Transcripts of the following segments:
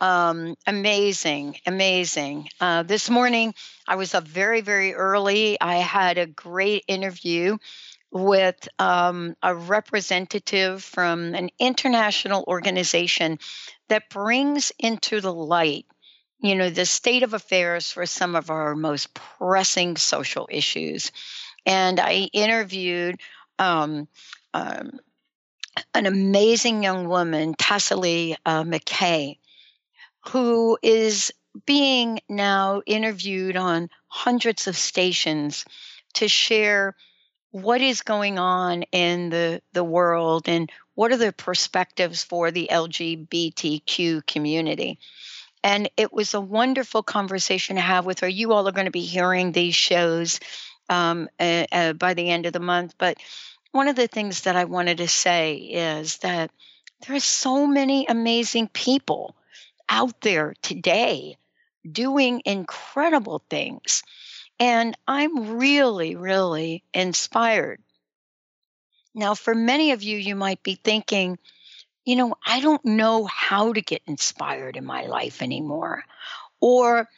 Um, amazing, amazing. Uh, this morning, I was up very, very early. I had a great interview with um, a representative from an international organization that brings into the light you know the state of affairs for some of our most pressing social issues and i interviewed um, um, an amazing young woman tassalee uh, mckay who is being now interviewed on hundreds of stations to share what is going on in the, the world and what are the perspectives for the LGBTQ community. And it was a wonderful conversation to have with her. You all are going to be hearing these shows um, uh, uh, by the end of the month. But one of the things that I wanted to say is that there are so many amazing people out there today doing incredible things. And I'm really, really inspired. Now, for many of you, you might be thinking, you know, I don't know how to get inspired in my life anymore. Or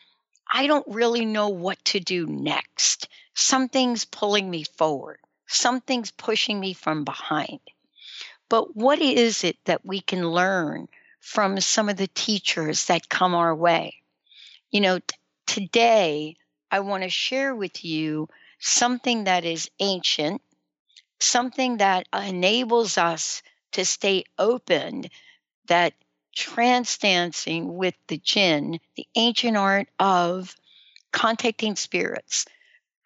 I don't really know what to do next. Something's pulling me forward, something's pushing me from behind. But what is it that we can learn from some of the teachers that come our way. You know, t- today I want to share with you something that is ancient, something that enables us to stay open, that trance dancing with the jinn, the ancient art of contacting spirits.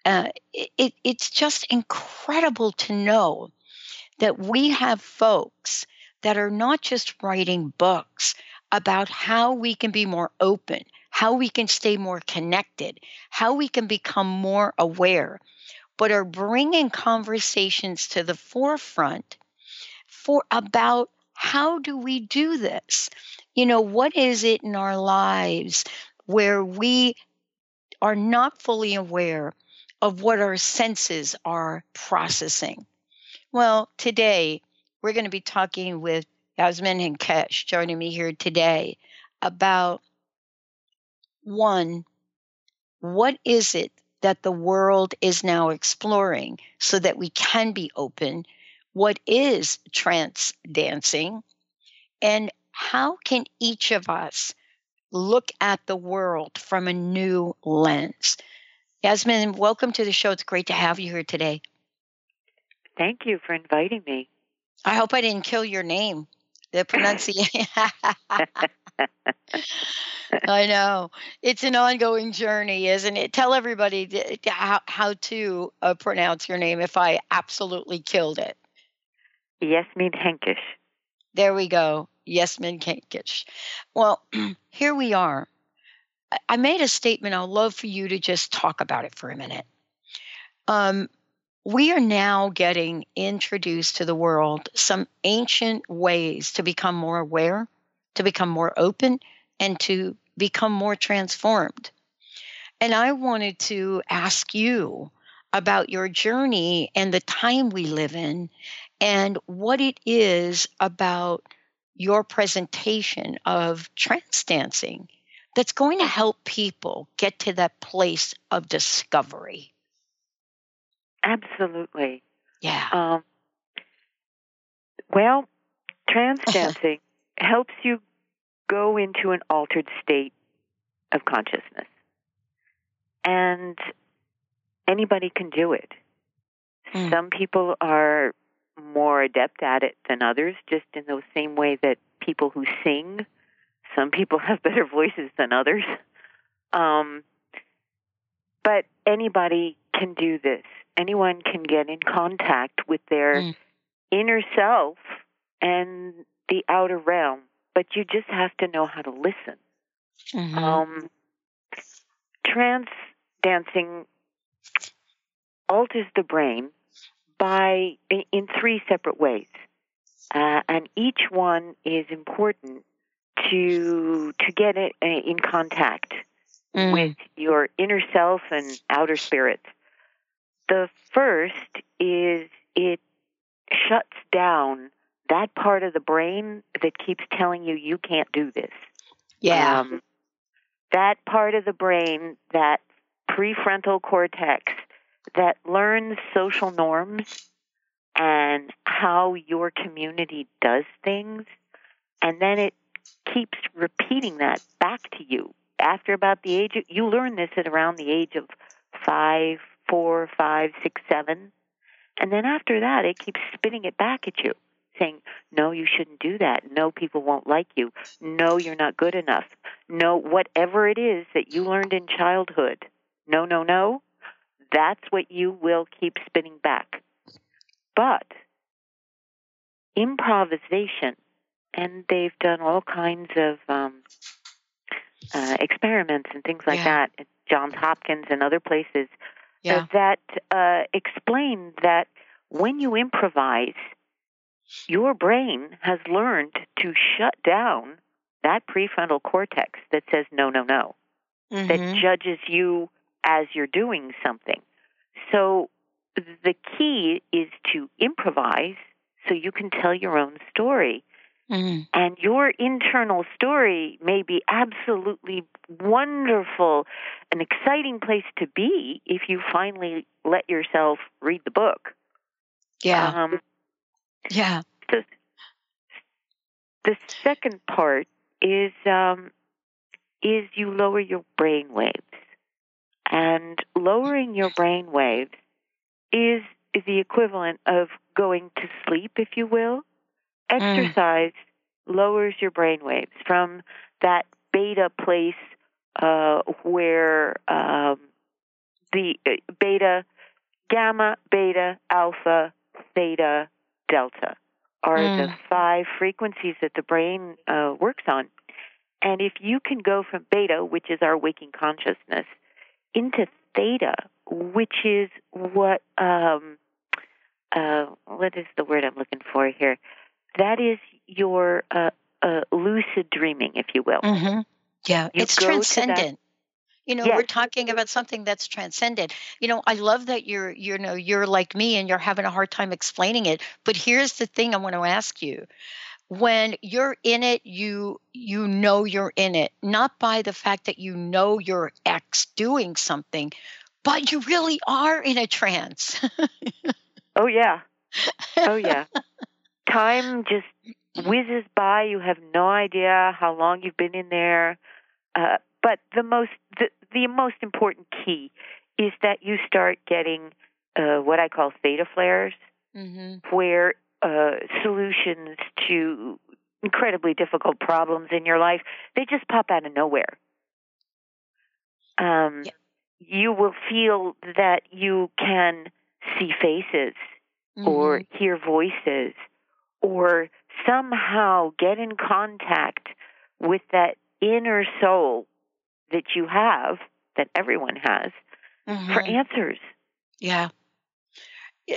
Uh, it, it's just incredible to know that we have folks that are not just writing books about how we can be more open, how we can stay more connected, how we can become more aware, but are bringing conversations to the forefront for about how do we do this? You know, what is it in our lives where we are not fully aware of what our senses are processing? Well, today we're going to be talking with Yasmin Henkesh joining me here today about one, what is it that the world is now exploring so that we can be open? What is trance dancing? And how can each of us look at the world from a new lens? Yasmin, welcome to the show. It's great to have you here today. Thank you for inviting me. I hope I didn't kill your name. The pronunciation. I know. It's an ongoing journey, isn't it? Tell everybody how, how to uh, pronounce your name if I absolutely killed it. Yasmin Henkesh. There we go. Yasmin Henkesh. Well, here we are. I made a statement. I'd love for you to just talk about it for a minute. Um, we are now getting introduced to the world some ancient ways to become more aware, to become more open, and to become more transformed. And I wanted to ask you about your journey and the time we live in and what it is about your presentation of trance dancing that's going to help people get to that place of discovery. Absolutely. Yeah. Um, well, trance dancing helps you go into an altered state of consciousness. And anybody can do it. Mm. Some people are more adept at it than others, just in the same way that people who sing, some people have better voices than others. Um, but anybody can do this. Anyone can get in contact with their Mm. inner self and the outer realm, but you just have to know how to listen. Mhm. Um, trance dancing alters the brain by in three separate ways, uh, and each one is important to to get it uh, in contact Mm. with your inner self and outer spirits. The first is it shuts down that part of the brain that keeps telling you you can't do this. yeah. Um, that part of the brain, that prefrontal cortex that learns social norms and how your community does things, and then it keeps repeating that back to you. After about the age, of, you learn this at around the age of five, four, five, six, seven. And then after that, it keeps spinning it back at you, saying, No, you shouldn't do that. No, people won't like you. No, you're not good enough. No, whatever it is that you learned in childhood. No, no, no. That's what you will keep spinning back. But improvisation, and they've done all kinds of um, uh, experiments and things like Yeah. that at Johns Hopkins and other places yeah. that uh, explain that when you improvise, your brain has learned to shut down that prefrontal cortex that says no, no, no, that Mhm. judges you as you're doing something. So the key is to improvise so you can tell your own story. Mhm. And your internal story may be absolutely wonderful, an exciting place to be if you finally let yourself read the book. Yeah. Um, yeah. the, the second part is um, is you lower your brain waves, and lowering your brain waves is is the equivalent of going to sleep, if you will. Exercise lowers your brain waves from that beta place uh, where um, the uh, beta, gamma, beta, alpha, theta, delta are the Mm. five frequencies that the brain uh, works on. And if you can go from beta, which is our waking consciousness, into theta, which is what um, uh, what is the word I'm looking for here? That is your uh, uh, lucid dreaming, if you will. hmm Yeah. You it's transcendent. You know, Yes. we're talking about something that's transcendent. You know, I love that you're, you know, you're like me and you're having a hard time explaining it. But here's the thing I want to ask you. When you're in it, you you know you're in it, not by the fact that you know your ex doing something, but you really are in a trance. Oh yeah, oh yeah. Time just whizzes by. You have no idea how long you've been in there. Uh, but the most the, the most important key is that you start getting uh, what I call theta flares, hmm where uh, solutions to incredibly difficult problems in your life they just pop out of nowhere. Um, Yeah. You will feel that you can see faces or hear voices or somehow get in contact with that inner soul that you have, that everyone has, for Mhm. answers. Yeah.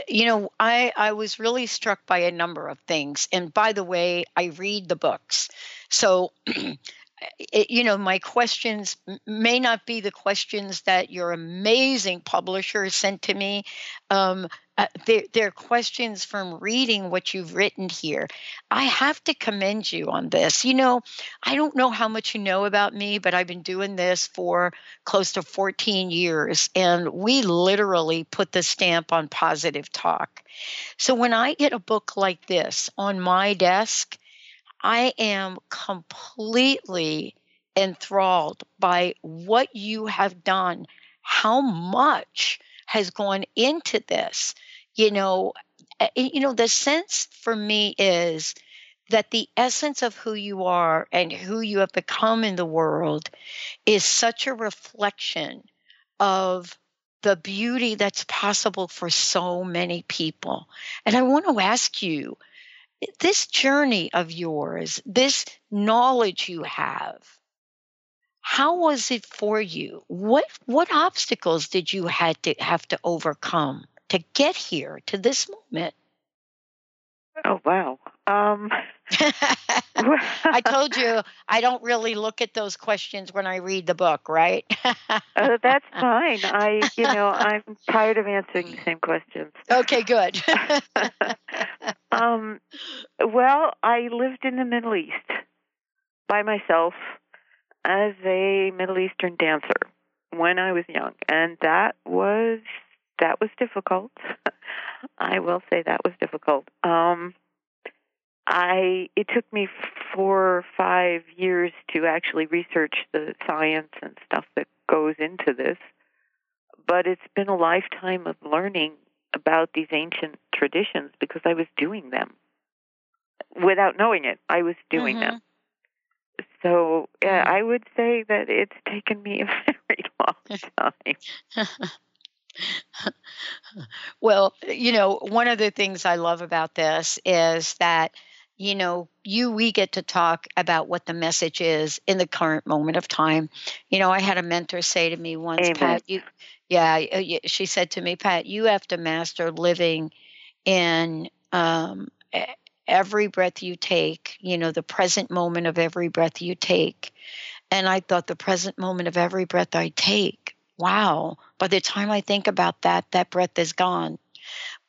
You know, I I was really struck by a number of things. And by the way, I read the books. So it, you know, my questions may not be the questions that your amazing publisher sent to me. Um, uh, they're, they're questions from reading what you've written here. I have to commend you on this. You know, I don't know how much you know about me, but I've been doing this for close to 14 years, and we literally put the stamp on positive talk. So when I get a book like this on my desk, I am completely enthralled by what you have done, how much has gone into this. You know, eh, eh, you know the sense for me is that the essence of who you are and who you have become in the world is such a reflection of the beauty that's possible for so many people. And I want to ask you this journey of yours, this knowledge you have, how was it for you? What what obstacles did you had to have to overcome to get here to this moment? Oh wow. Um, I told you I don't really look at those questions when I read the book, right? uh, that's fine. I, you know, I'm tired of answering the same questions. Okay, good. um, well, I lived in the Middle East by myself as a Middle Eastern dancer when I was young, and that was that was difficult. I will say that was difficult. Um, I it took me four or five years to actually research the science and stuff that goes into this, but it's been a lifetime of learning about these ancient traditions because I was doing them without knowing it. I was doing mm-hmm. them. So yeah, mm-hmm. I would say that it's taken me a very long time. well, you know, one of the things I love about this is that you know, you, we get to talk about what the message is in the current moment of time. You know, I had a mentor say to me once, Amen. Pat, you, yeah, she said to me, Pat, you have to master living in um, every breath you take, you know, the present moment of every breath you take. And I thought the present moment of every breath I take, wow, by the time I think about that, that breath is gone.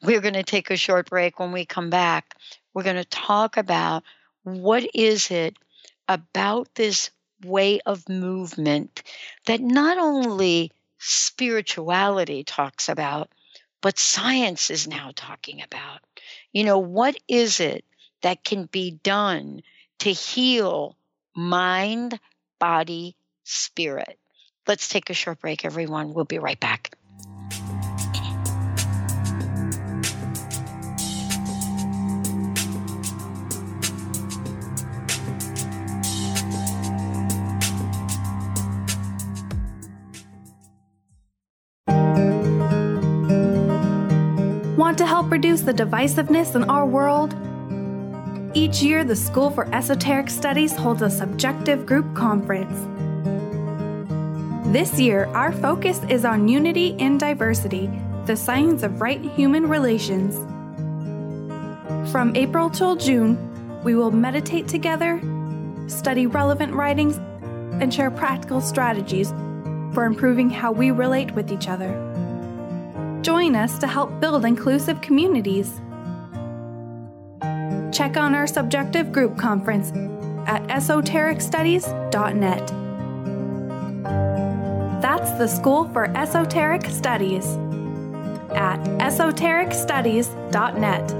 We're going to take a short break when we come back. We're going to talk about what is it about this way of movement that not only spirituality talks about, but science is now talking about. You know, what is it that can be done to heal mind, body, spirit? Let's take a short break, everyone. We'll be right back. Want to help reduce the divisiveness in our world? Each year, the School for Esoteric Studies holds a subjective group conference. This year, our focus is on unity in diversity, the science of right human relations. From April till June, we will meditate together, study relevant writings, and share practical strategies for improving how we relate with each other. Join us to help build inclusive communities. Check on our subjective group conference at esotericstudies.net. That's the School for Esoteric Studies at esotericstudies.net.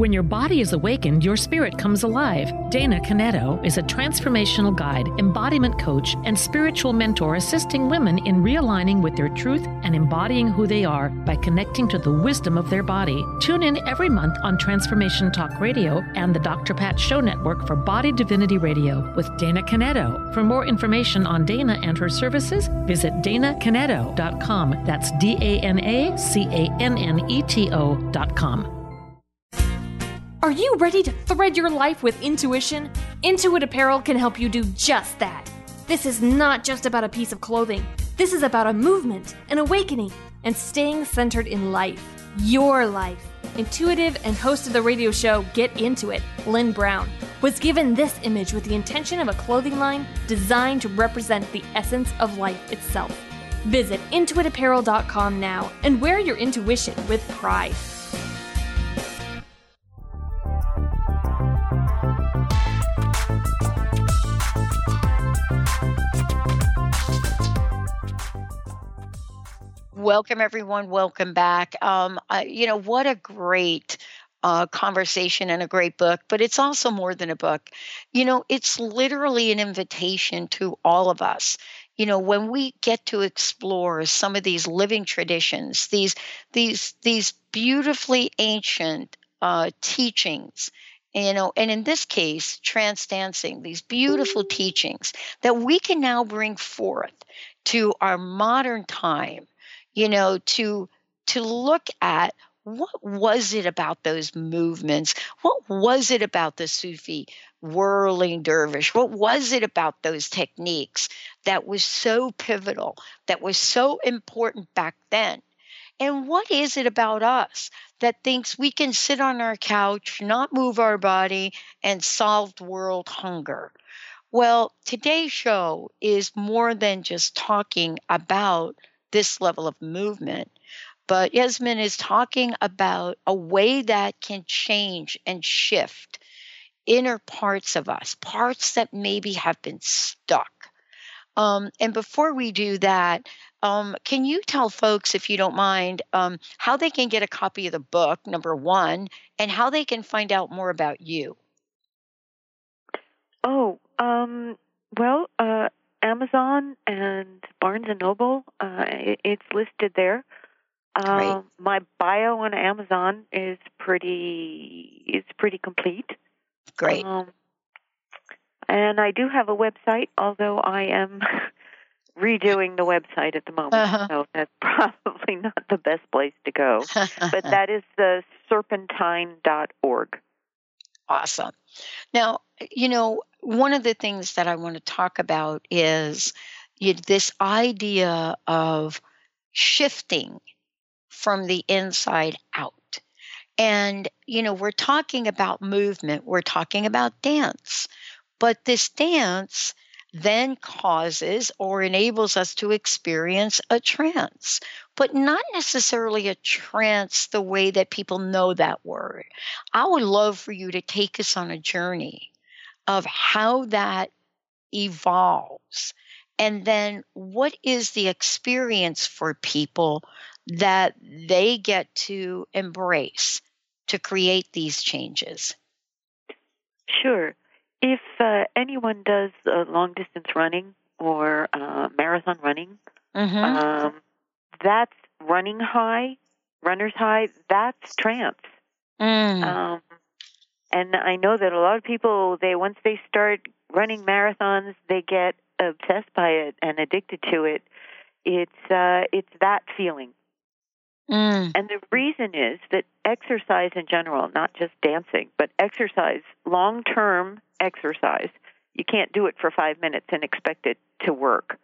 When your body is awakened, your spirit comes alive. Dana Canetto is a transformational guide, embodiment coach, and spiritual mentor assisting women in realigning with their truth and embodying who they are by connecting to the wisdom of their body. Tune in every month on Transformation Talk Radio and the Dr. Pat Show Network for Body Divinity Radio with Dana Canetto. For more information on Dana and her services, visit danacanetto.com. That's D A N A C A N N E T O.com. Are you ready to thread your life with intuition? Intuit Apparel can help you do just that. This is not just about a piece of clothing. This is about a movement, an awakening, and staying centered in life. Your life. Intuitive and host of the radio show Get Into It, Lynn Brown, was given this image with the intention of a clothing line designed to represent the essence of life itself. Visit intuitapparel.com now and wear your intuition with pride. Welcome, everyone. Welcome back. Um, I, you know, what a great uh, conversation and a great book, but it's also more than a book. You know, it's literally an invitation to all of us. You know, when we get to explore some of these living traditions, these these these beautifully ancient uh, teachings, you know, and in this case, trance dancing, these beautiful teachings that we can now bring forth to our modern time you know to to look at what was it about those movements? What was it about the sufi whirling dervish? What was it about those techniques that was so pivotal that was so important back then? And what is it about us that thinks we can sit on our couch not move our body and solve world hunger? Well today's show is more than just talking about this level of movement. But Yasmin is talking about a way that can change and shift inner parts of us, parts that maybe have been stuck. Um, and before we do that, um, can you tell folks, if you don't mind, um, how they can get a copy of the book, number one, and how they can find out more about you? Oh, um, well, uh, Amazon and Barnes and Noble. Uh, it, it's listed there. Uh, my bio on Amazon is pretty is pretty complete. Great. Um, and I do have a website, although I am redoing the website at the moment, uh-huh. so that's probably not the best place to go. but that is the serpentine.org. Awesome. Now, you know, one of the things that I want to talk about is you this idea of shifting from the inside out. And, you know, we're talking about movement, we're talking about dance, but this dance then causes or enables us to experience a trance, but not necessarily a trance the way that people know that word. I would love for you to take us on a journey of how that evolves. And then what is the experience for people that they get to embrace to create these changes? Sure. If uh, anyone does uh, long distance running or uh, marathon running, mm-hmm. um, that's running high, runner's high, that's trance. Mm. Um, and I know that a lot of people, they once they start running marathons, they get obsessed by it and addicted to it. It's uh, it's that feeling. Mm. And the reason is that exercise in general, not just dancing, but exercise, long term exercise, you can't do it for five minutes and expect it to work.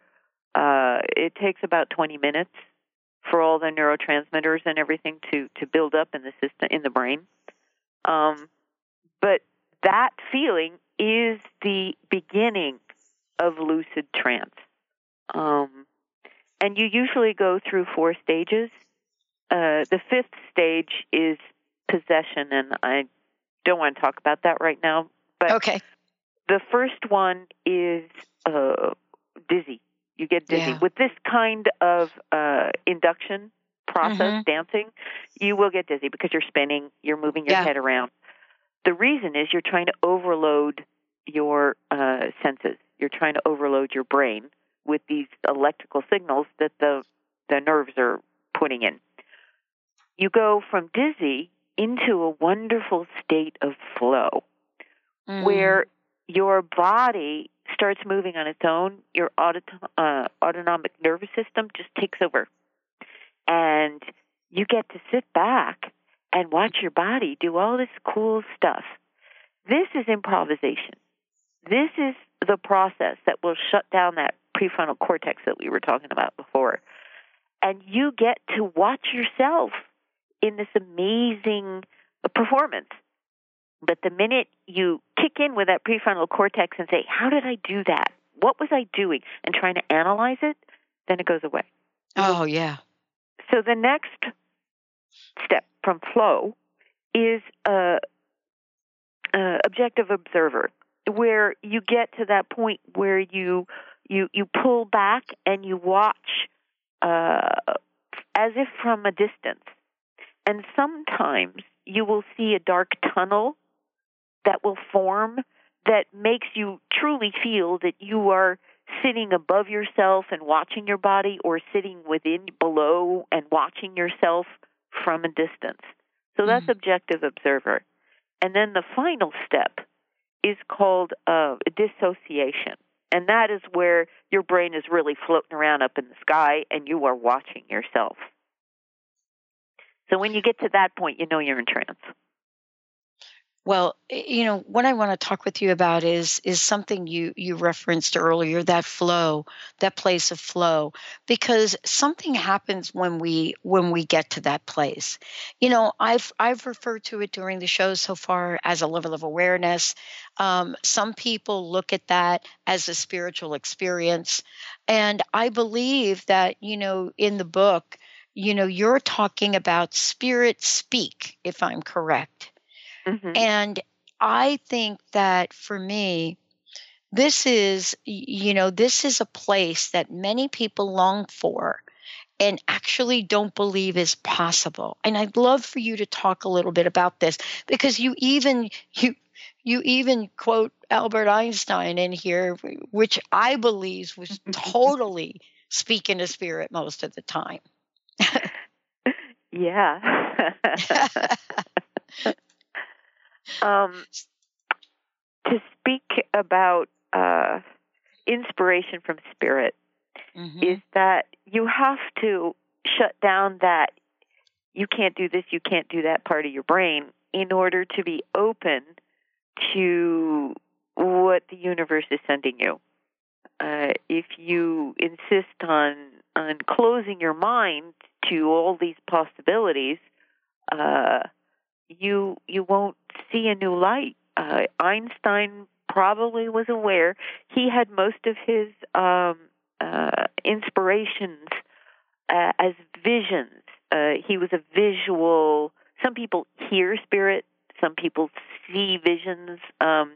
Uh, it takes about 20 minutes for all the neurotransmitters and everything to, to build up in the system in the brain. Um, but that feeling is the beginning of lucid trance. Um, and you usually go through four stages. Uh, the fifth stage is possession, and I don't want to talk about that right now. But okay. the first one is uh, dizzy. You get dizzy Yeah. with this kind of uh, induction process, Mhm. dancing. You will get dizzy because you're spinning, you're moving your Yeah. head around. The reason is you're trying to overload your uh, senses. You're trying to overload your brain with these electrical signals that the the nerves are putting in. You go from dizzy into a wonderful state of flow Mm. where your body starts moving on its own. Your auto- uh, autonomic nervous system just takes over. And you get to sit back and watch your body do all this cool stuff. This is improvisation. This is the process that will shut down that prefrontal cortex that we were talking about before. And you get to watch yourself in this amazing performance. But the minute you kick in with that prefrontal cortex and say, How did I do that? What was I doing? and trying to analyze it, then it goes away. oh yeah. So the next step from flow is uh, uh, objective observer, where you get to that point where you you you pull back and you watch uh, as if from a distance, and sometimes you will see a dark tunnel that will form that makes you truly feel that you are sitting above yourself and watching your body or sitting within below and watching yourself from a distance. So that's Mhm. objective observer. And then the final step is called uh, dissociation. And that is where your brain is really floating around up in the sky and you are watching yourself. So when you get to that point, you know you're in trance. Well, you know, what I want to talk with you about is is something you you referenced earlier, that flow, that place of flow, because something happens when we when we get to that place. You know, I've I've referred to it during the show so far as a level of awareness. Um, some people look at that as a spiritual experience, and I believe that you know in the book, you know, you're talking about spirit speak, if I'm correct. Mm-hmm. And I think that for me, this is, you know, this is a place that many people long for and actually don't believe is possible. And I'd love for you to talk a little bit about this because you even, you, you even quote Albert Einstein in here, which I believe was totally speaking to spirit most of the time. Yeah. um, to speak about uh, inspiration from spirit Mhm. is that you have to shut down that you can't do this, you can't do that part of your brain in order to be open to what the universe is sending you. Uh, if you insist on on closing your mind to all these possibilities, uh, you you won't see a new light. Uh, Einstein probably was aware he had most of his um, uh, inspirations uh, as visions. Uh, he was a visual. Some people hear spirit. Some people see visions. Um,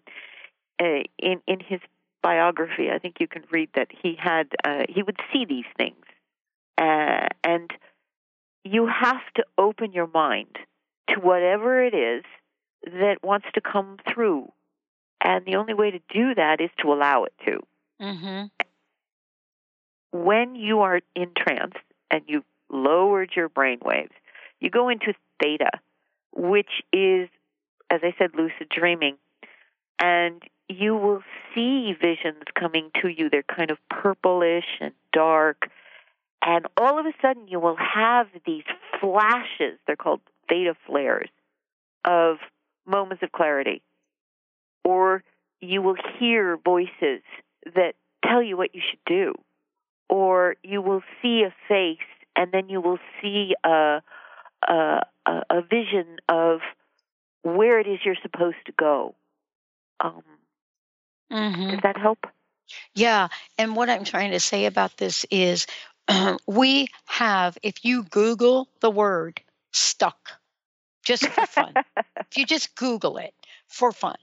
uh, in in his biography, I think you can read that he had uh, he would see these things, uh, and you have to open your mind to whatever it is that wants to come through, and the only way to do that is to allow it to. Mhm. When you are in trance and you've lowered your brain waves, you go into theta, which is, as I said, lucid dreaming, and you will see visions coming to you. They're kind of purplish and dark. And all of a sudden, you will have these flashes. They're called theta flares of moments of clarity. Or you will hear voices that tell you what you should do. Or you will see a face, and then you will see a, a, a, vision of where it is you're supposed to go Um, Mhm. Does that help? Yeah. And what I'm trying to say about this is we have, if you Google the word stuck, just for fun, if you just Google it for fun,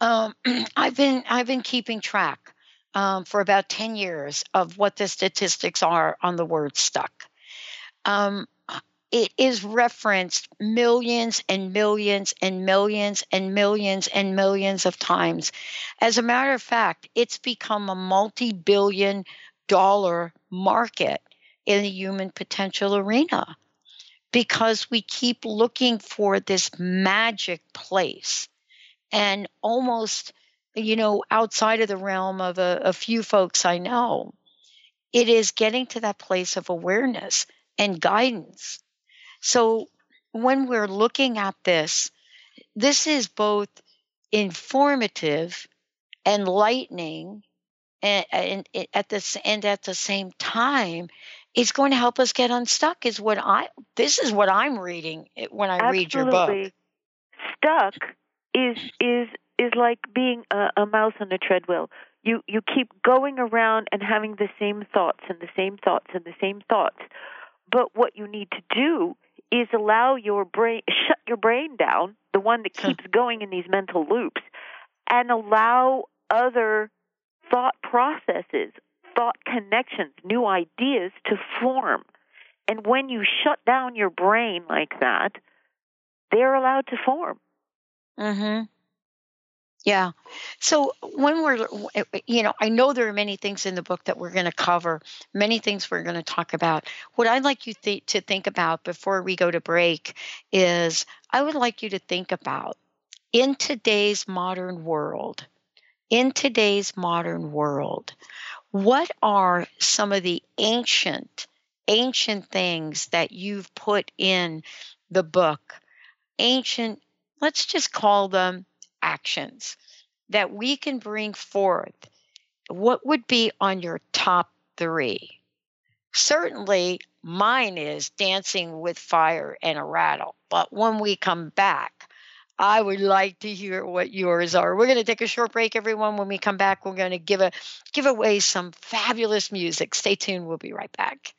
um, I've been I've been keeping track um, for about ten years of what the statistics are on the word stuck. Um, it is referenced millions and millions and millions and millions and millions of times. As a matter of fact, it's become a multi billion dollar market in the human potential arena because we keep looking for this magic place. And almost you know outside of the realm of a, a few folks i know it is getting to that place of awareness and guidance. So when we're looking at this, this is both informative, enlightening, and, and it- at this and at the same time, it's going to help us get unstuck. Is what I this is what I'm reading eh, when I read your book. Absolutely. Stuck is is is like being a, a mouse on a treadmill. You you keep going around and having the same thoughts and the same thoughts and the same thoughts. But what you need to do is allow your brain shut your brain down, the one that hmm. keeps going in these mental loops, and allow other thought processes, thought connections, new ideas to form. And when you shut down your brain like that, they're allowed to form. Mhm. Yeah. So when we're, you know, I know there are many things in the book that we're going to cover, many things we're going to talk about. What I'd like you th- to think about before we go to break is I would like you to think about in today's modern world, in today's modern world, what are some of the ancient, ancient things that you've put in the book? Ancient, let's just call them actions that we can bring forth, what would be on your top three? Certainly, mine is dancing with fire and a rattle. But when we come back, I would like to hear what yours are. We're going to take a short break, everyone. When we come back, we're going to give a give away some fabulous music. Stay tuned. We'll be right back.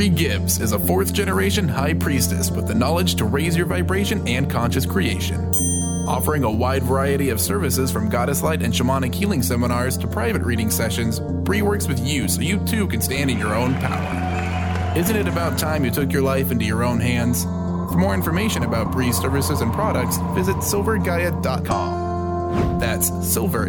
Bree Gibbs is a fourth generation high priestess with the knowledge to raise your vibration and conscious creation. Offering a wide variety of services from goddess light and shamanic healing seminars to private reading sessions, Bree works with you so you too can stand in your own power. Isn't it about time you took your life into your own hands? For more information about Bree's services and products, visit silvergaia.com. That's silver,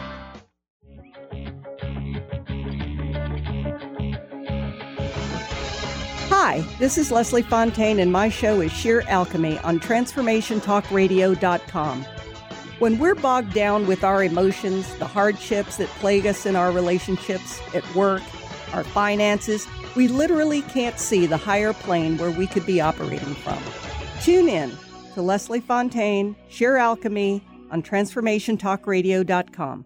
Hi, this is Leslie Fontaine, and my show is Sheer Alchemy on TransformationTalkRadio.com. When we're bogged down with our emotions, the hardships that plague us in our relationships, at work, our finances, we literally can't see the higher plane where we could be operating from. Tune in to Leslie Fontaine, Sheer Alchemy on TransformationTalkRadio.com.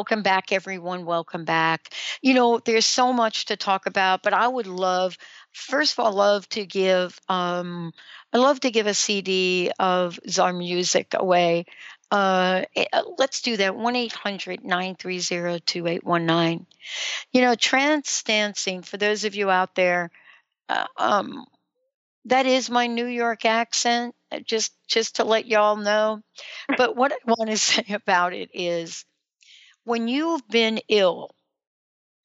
Welcome back, everyone. Welcome back. You know, there's so much to talk about, but I would love, first of all, love to give, um, I love to give a CD of Zar music away. Uh, eh, uh let's do that 1 800 930 2819. You know, trance dancing, for those of you out there, uh, um, that is my New York accent, uh, just just to let y'all know. But what I want to say about it is when you've been ill,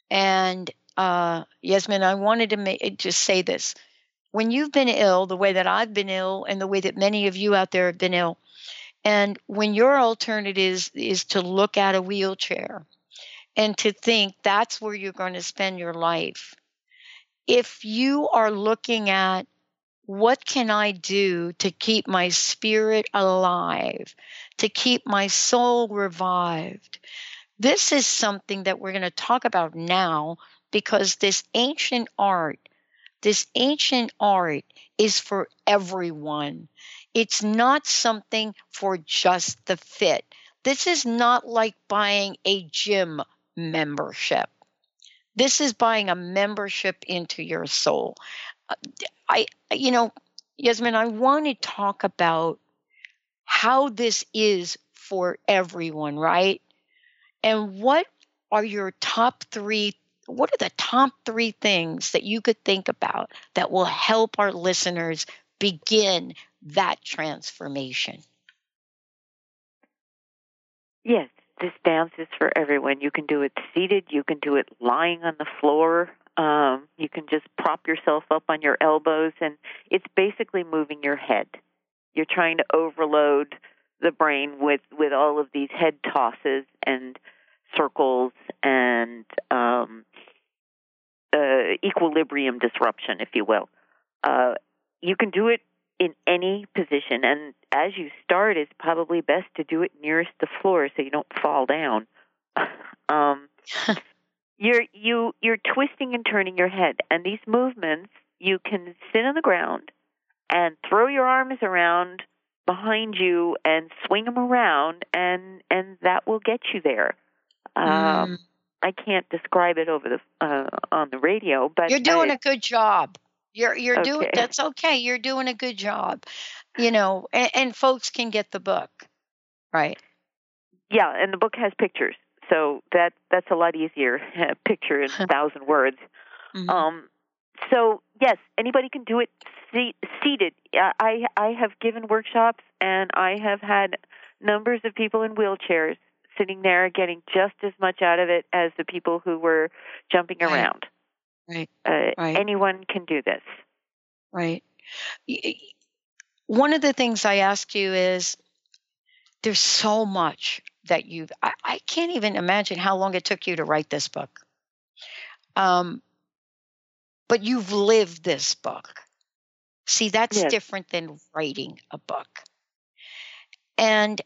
and uh, Yasmin, I wanted to make, just say this. When you've been ill, the way that I've been ill, and the way that many of you out there have been ill, and when your alternative is, is to look at a wheelchair and to think that's where you're going to spend your life, if you are looking at what can I do to keep my spirit alive, to keep my soul revived, this is something that we're going to talk about now because this ancient art, this ancient art is for everyone. It's not something for just the fit. This is not like buying a gym membership. This is buying a membership into your soul. Uh, I, you know, Yasmin, I want to talk about how this is for everyone, right? And what are your top three? What are the top three things that you could think about that will help our listeners begin that transformation? Yes, this dance is for everyone. You can do it seated, you can do it lying on the floor. Um, you can just prop yourself up on your elbows, and it's basically moving your head. You're trying to overload the brain with with all of these head tosses and circles and um, uh, equilibrium disruption, if you will. Uh, you can do it in any position, and as you start, it's probably best to do it nearest the floor so you don't fall down. um, you're you you're twisting and turning your head, and these movements you can sit on the ground and throw your arms around behind you and swing them around, and and that will get you there. Um, mm. I can't describe it over the uh, on the radio, but you're doing I, a good job. You're you're okay. doing that's okay. You're doing a good job. You know, and, and folks can get the book, right? Yeah, and the book has pictures, so that that's a lot easier. Picture in a thousand words. Mm-hmm. Um, so yes, anybody can do it seated. I I have given workshops, and I have had numbers of people in wheelchairs sitting there getting just as much out of it as the people who were jumping right. around. Right. Uh, right. Anyone can do this. Right. One of the things I ask you is there's so much that you've, I, I can't even imagine how long it took you to write this book. Um, but you've lived this book. See, that's Yes. different than writing a book. And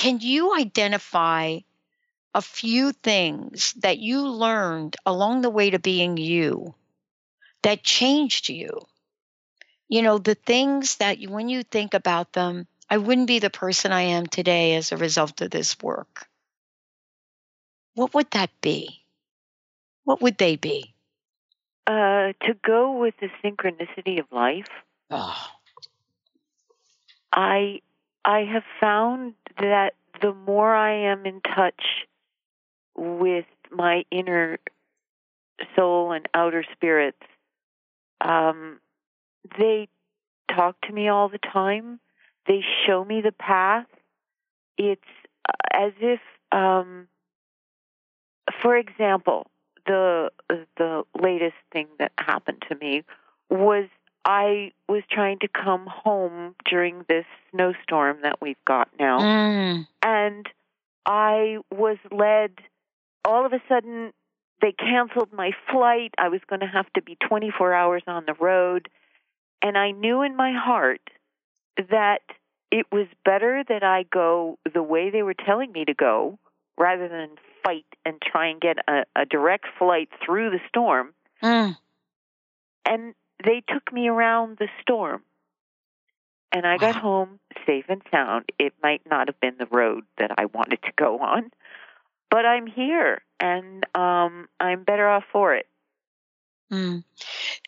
can you identify a few things that you learned along the way to being you that changed you? You know, the things that you, when you think about them, I wouldn't be the person I am today as a result of this work. What would that be? What would they be? Uh, to go with the synchronicity of life, Oh, I I have found that the more I am in touch with my inner soul and outer spirits, um, they talk to me all the time. They show me the path. It's uh, as if, um, for example, the the latest thing that happened to me was I was trying to come home during this snowstorm that we've got now, Mm. and I was led. All of a sudden, they canceled my flight. I was going to have to be 24 hours on the road, and I knew in my heart that it was better that I go the way they were telling me to go rather than fight and try and get a, a direct flight through the storm. Mm. And they took me around the storm. And I got home safe and sound. It might not have been the road that I wanted to go on, but I'm here and um I'm better off for it. Mm.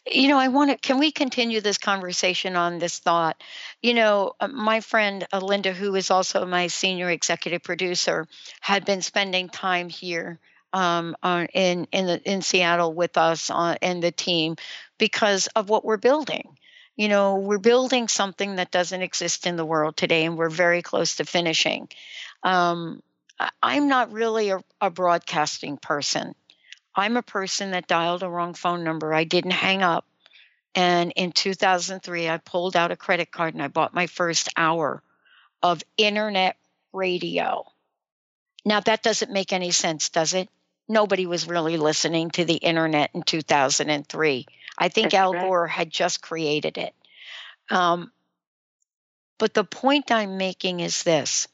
You know, I want to. Can we continue this conversation on this thought? You know, uh, my friend uh, Linda, who is also my senior executive producer, had been spending time here um, uh, in in the, in Seattle with us on, and the team because of what we're building. You know, we're building something that doesn't exist in the world today, and we're very close to finishing. Um, I'm not really a, a broadcasting person. I'm a person that dialed a wrong phone number. I didn't hang up. And in 2003, I pulled out a credit card and I bought my first hour of internet radio. Now, that doesn't make any sense, does it? Nobody was really listening to the internet in 2003. I think That's Al. Gore had just created it. Um, but the point I'm making is this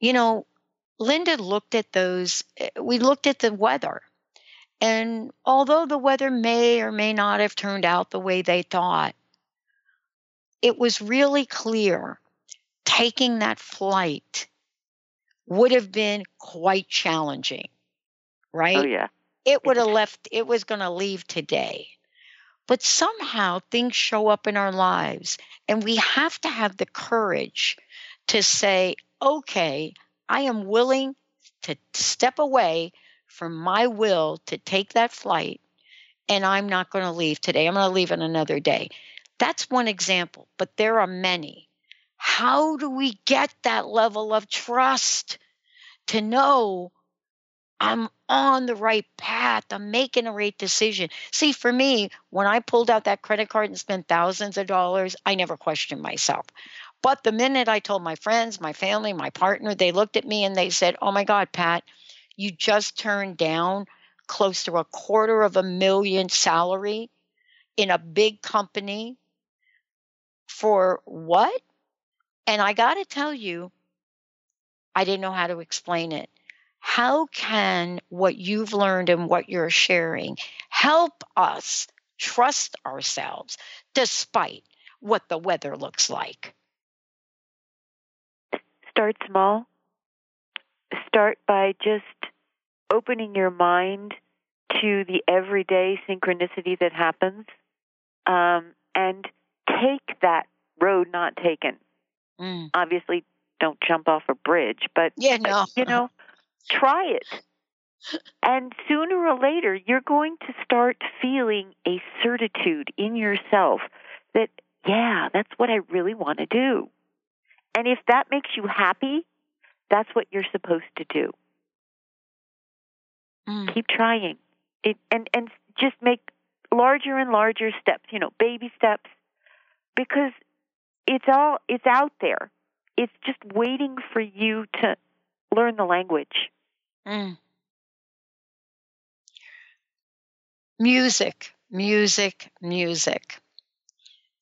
you know, Linda looked at those, eh, we looked at the weather. And although the weather may or may not have turned out the way they thought, it was really clear taking that flight would have been quite challenging, right? Oh yeah. it would have left it was going to leave today but somehow things show up in our lives and we have to have the courage to say okay i am willing to step away from my will to take that flight and i'm not going to leave today. I'm going to leave it another day. That's one example but there are many. How do we get that level of trust to know I'm on the right path. I'm making the right decision. See, for me, when I pulled out that credit card and spent thousands of dollars, I never questioned myself. But the minute I told my friends, my family, my partner, they looked at me and they said, Oh my God, Pat, you just turned down close to a quarter of a million salary in a big company for what? And I got to tell you, I didn't know how to explain it. How can what you've learned and what you're sharing help us trust ourselves despite what the weather looks like? Start small. Start by just opening your mind to the everyday synchronicity that happens um, and take that road not taken. Mm. Obviously, don't jump off a bridge, but Yeah, no. you know, try it. And sooner or later, you're going to start feeling a certitude in yourself that, yeah, that's what I really want to do. And if that makes you happy, that's what you're supposed to do. Mm. Keep trying. It, and, and just make larger and larger steps, you know, baby steps, because it's all, it's out there. It's just waiting for you to learn the language. Mm. music, music, music.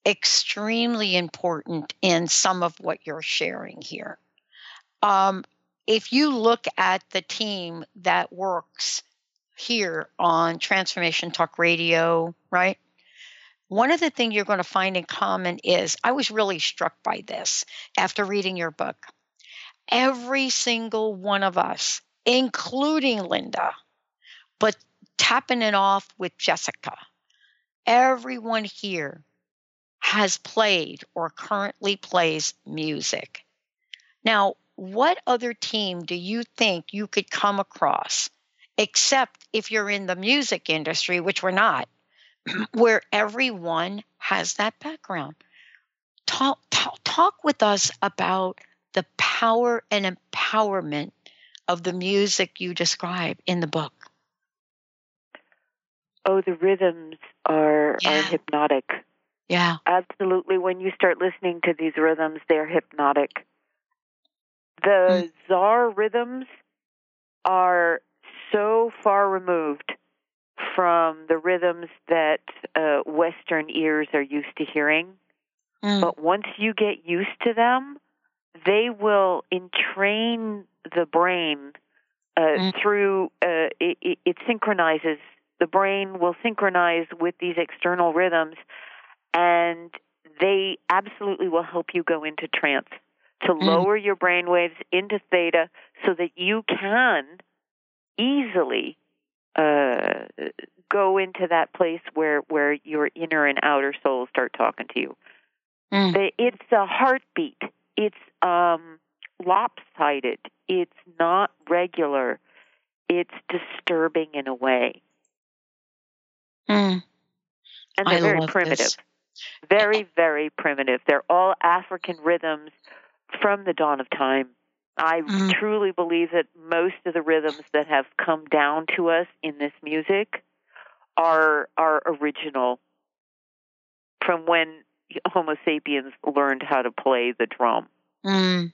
Extremely important in some of what you're sharing here. Um, if you look at the team that works here on Transformation Talk Radio, right? One of the things you're going to find in common is I was really struck by this after reading your book. Every single one of us, including Linda, but tapping it off with Jessica, everyone here has played or currently plays music. Now, what other team do you think you could come across, except if you're in the music industry, which we're not, where everyone has that background? Talk, talk, talk with us about the power and empowerment of the music you describe in the book. Oh, the rhythms are Yeah. are hypnotic. Yeah. Absolutely. When you start listening to these rhythms, they're hypnotic. The zar rhythms are so far removed from the rhythms that uh, Western ears are used to hearing. But once you get used to them, they will entrain the brain uh, through, uh, it, it, it synchronizes, the brain will synchronize with these external rhythms, and they absolutely will help you go into trance to lower your brain waves into theta so that you can easily uh, go into that place where, where your inner and outer souls start talking to you. The, it's a heartbeat. It's um, lopsided. It's not regular. It's disturbing in a way. Mm. And they're very love primitive. this. Very, very primitive. They're all African rhythms from the dawn of time. I truly believe that most of the rhythms that have come down to us in this music are are original from when Homo sapiens learned how to play the drum. Mm.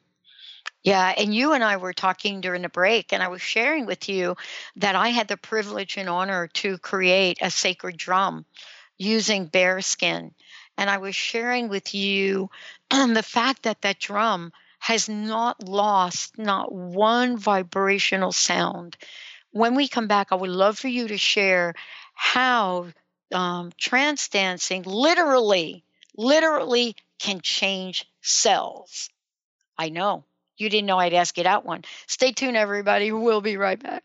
Yeah, and you and I were talking during the break, and I was sharing with you that I had the privilege and honor to create a sacred drum using bear skin. And I was sharing with you the fact that that drum has not lost not one vibrational sound. When we come back, I would love for you to share how um, trance dancing literally, literally can change cells. I know. You didn't know I'd ask you that one. Stay tuned, everybody. We'll be right back.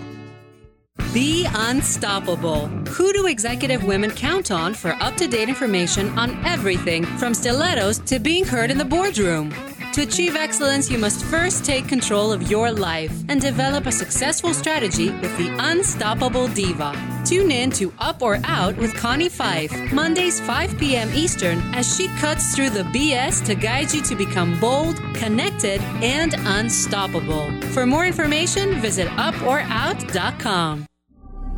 Be unstoppable. Who do executive women count on for up to date information on everything from stilettos to being heard in the boardroom? To achieve excellence, you must first take control of your life and develop a successful strategy with the Unstoppable Diva. Tune in to Up or Out with Connie Fife, Mondays 5 p.m. Eastern, as she cuts through the BS to guide you to become bold, connected, and unstoppable. For more information, visit uporout.com.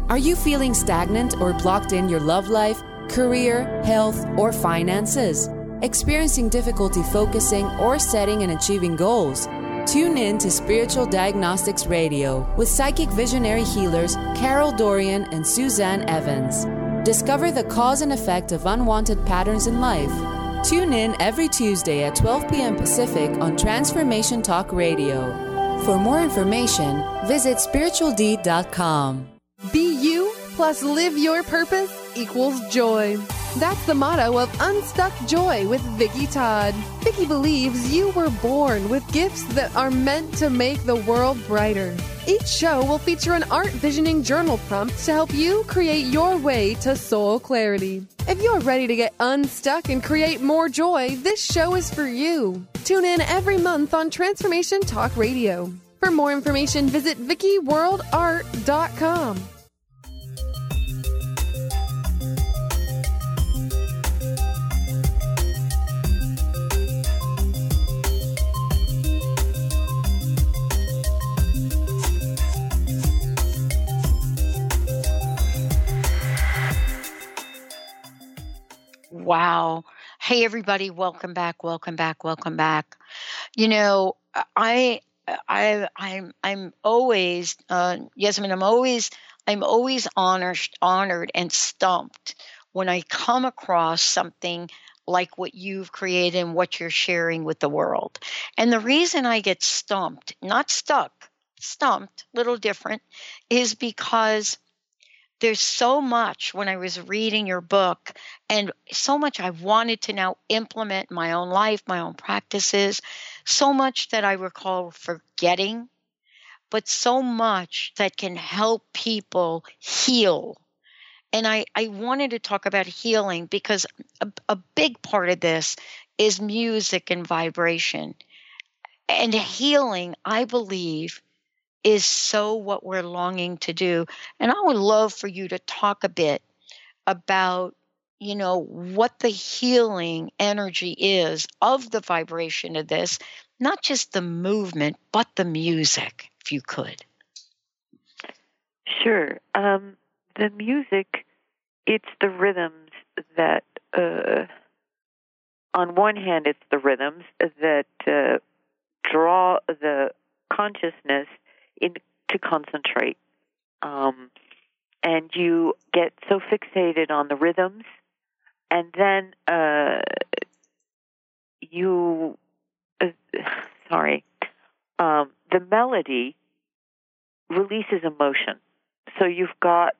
Are you feeling stagnant or blocked in your love life, career, health, or finances? Experiencing difficulty focusing or setting and achieving goals? Tune in to Spiritual Diagnostics Radio with psychic visionary healers Carol Dorian and Suzanne Evans. Discover the cause and effect of unwanted patterns in life. Tune in every Tuesday at 12 p.m. Pacific on Transformation Talk Radio. For more information, visit spiritualdeed.com. Plus live your purpose equals joy. That's the motto of Unstuck Joy with Vicki Todd. Vicki believes you were born with gifts that are meant to make the world brighter. Each show will feature an art visioning journal prompt to help you create your way to soul clarity. If you're ready to get unstuck and create more joy, this show is for you. Tune in every month on Transformation Talk Radio. For more information, visit VickiWorldArt.com. Wow. Hey, everybody, welcome back, welcome back, welcome back. You know, I, I, I'm, I'm always, uh, yes, I mean, I'm always, I'm always honored, honored and stumped when I come across something like what you've created and what you're sharing with the world. And the reason I get stumped, not stuck, stumped, little different, is because there's so much when I was reading your book and so much I wanted to now implement in my own life, my own practices, so much that I recall forgetting, but so much that can help people heal. And I, I wanted to talk about healing because a, a big part of this is music and vibration. And healing, I believe, is so what we're longing to do. And I would love for you to talk a bit about you know what the healing energy is of the vibration of this not just the movement but the music if you could sure um, the music it's the rhythms that uh, on one hand it's the rhythms that uh, draw the consciousness in, to concentrate. Um, and you get so fixated on the rhythms, and then uh, you, uh, sorry, um, the melody releases emotion. So you've got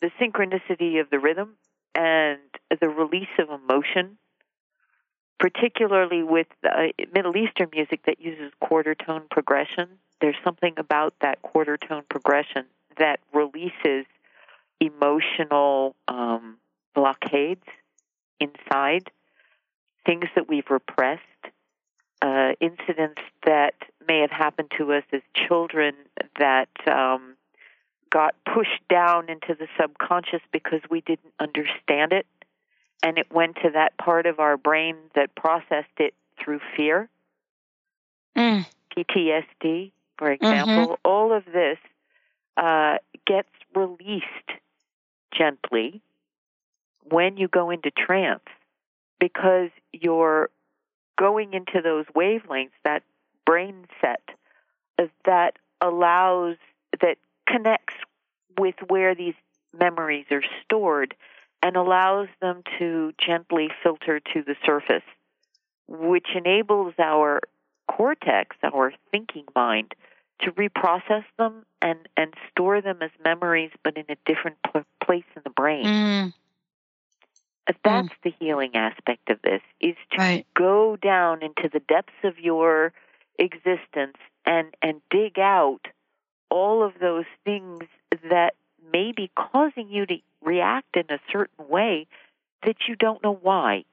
the synchronicity of the rhythm and the release of emotion, particularly with uh, Middle Eastern music that uses quarter tone progression there's something about that quarter tone progression that releases emotional um, blockades inside, things that we've repressed, uh, incidents that may have happened to us as children that um, got pushed down into the subconscious because we didn't understand it. And it went to that part of our brain that processed it through fear, mm. PTSD for example, mm-hmm. all of this uh, gets released gently when you go into trance because you're going into those wavelengths, that brain set that allows, that connects with where these memories are stored and allows them to gently filter to the surface, which enables our cortex, our thinking mind, to reprocess them and, and store them as memories, but in a different pl- place in the brain. Mm. That's mm. the healing aspect of this, is to right. go down into the depths of your existence and, and dig out all of those things that may be causing you to react in a certain way that you don't know why.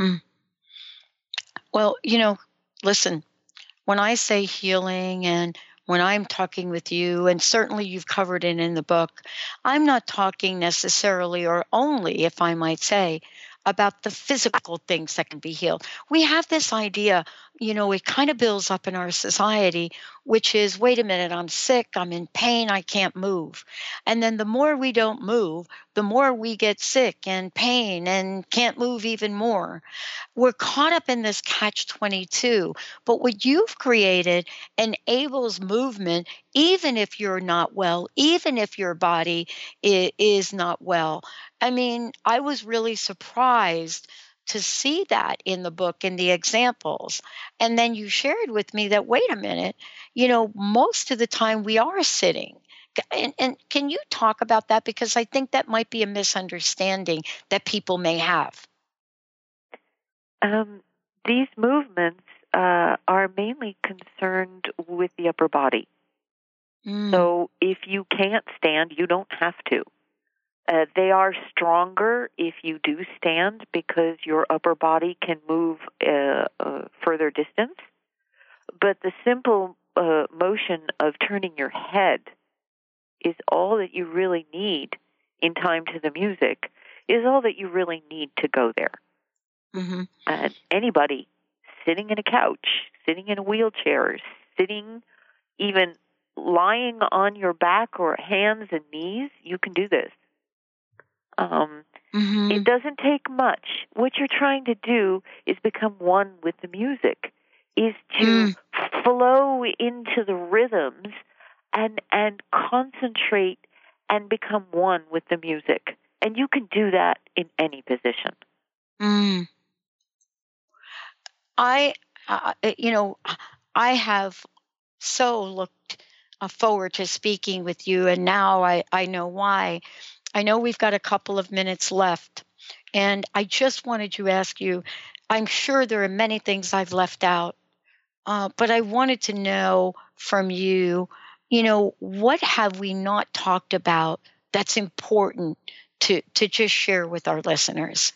Mm. Well, you know, listen, when I say healing and when I'm talking with you, and certainly you've covered it in the book, I'm not talking necessarily or only, if I might say, about the physical things that can be healed. We have this idea, you know, it kind of builds up in our society, which is wait a minute, I'm sick, I'm in pain, I can't move. And then the more we don't move, the more we get sick and pain and can't move even more. We're caught up in this catch 22. But what you've created enables movement, even if you're not well, even if your body is not well. I mean, I was really surprised to see that in the book in the examples. And then you shared with me that, wait a minute, you know, most of the time we are sitting. And, and can you talk about that? Because I think that might be a misunderstanding that people may have. Um, these movements uh, are mainly concerned with the upper body. Mm. So if you can't stand, you don't have to. Uh, they are stronger if you do stand because your upper body can move uh, uh, further distance. But the simple uh, motion of turning your head is all that you really need in time to the music, is all that you really need to go there. Mm-hmm. And anybody sitting in a couch, sitting in a wheelchair, sitting even lying on your back or hands and knees, you can do this. Um, mm-hmm. It doesn't take much. What you're trying to do is become one with the music, is to mm. flow into the rhythms and and concentrate and become one with the music. And you can do that in any position. Mm. I, uh, you know, I have so looked uh, forward to speaking with you, and now I, I know why. I know we've got a couple of minutes left, and I just wanted to ask you I'm sure there are many things I've left out, uh, but I wanted to know from you, you know, what have we not talked about that's important to, to just share with our listeners?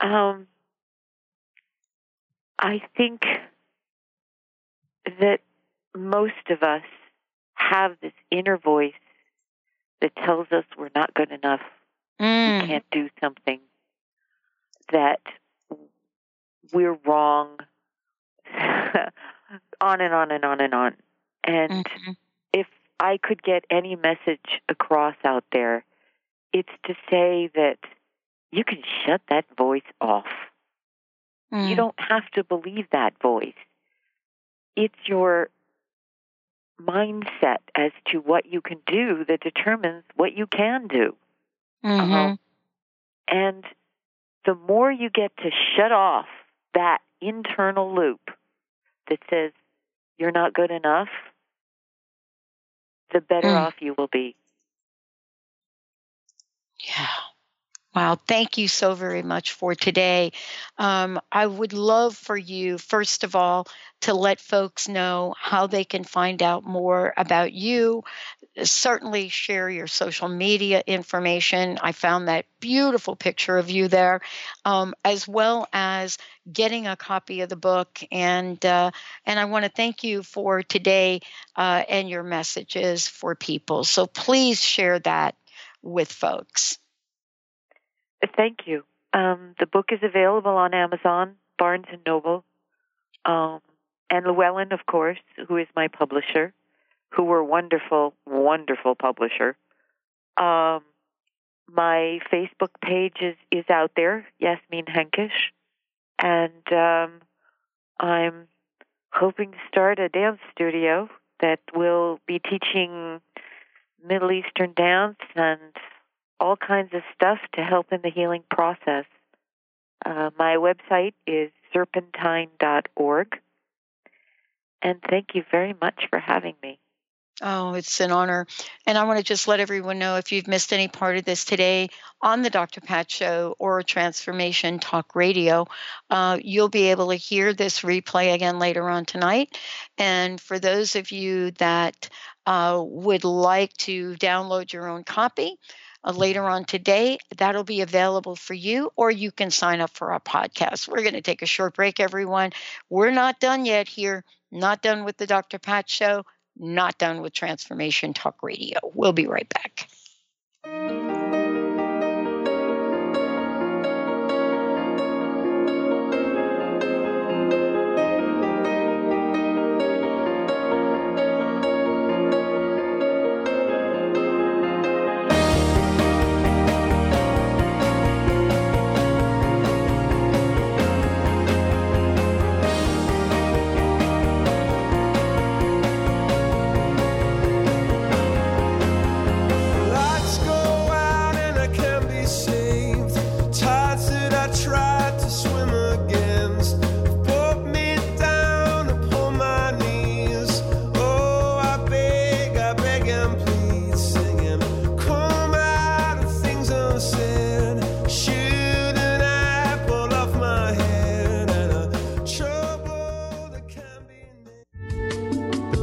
Um, I think that most of us have this inner voice that tells us we're not good enough, mm. we can't do something, that we're wrong, on and on and on and on. And mm-hmm. if I could get any message across out there, it's to say that you can shut that voice off. Mm. You don't have to believe that voice. It's your mindset as to what you can do that determines what you can do. Mm-hmm. Um, and the more you get to shut off that internal loop that says you're not good enough, the better Mm. off you will be. Yeah. Wow. Thank you so very much for today. Um, I would love for you, first of all, to let folks know how they can find out more about you. Certainly share your social media information. I found that beautiful picture of you there, um, as well as getting a copy of the book. And uh, and I want to thank you for today uh, and your messages for people. So please share that with folks. Thank you. Um, the book is available on Amazon, Barnes and Noble, um, and Llewellyn, of course, who is my publisher, who were wonderful, wonderful publisher. Um, my Facebook page is, is out there, Yasmin Henkesh, and um, I'm hoping to start a dance studio that will be teaching Middle Eastern dance and all kinds of stuff to help in the healing process. Uh, my website is serpentine.org. And thank you very much for having me. Oh, it's an honor. And I want to just let everyone know if you've missed any part of this today on the Dr. Pat Show or Transformation Talk Radio, uh, you'll be able to hear this replay again later on tonight. And for those of you that uh, would like to download your own copy, uh, later on today. That'll be available for you, or you can sign up for our podcast. We're going to take a short break, everyone. We're not done yet here, not done with the Dr. Pat Show not done with Transformation Talk Radio. We'll be right back.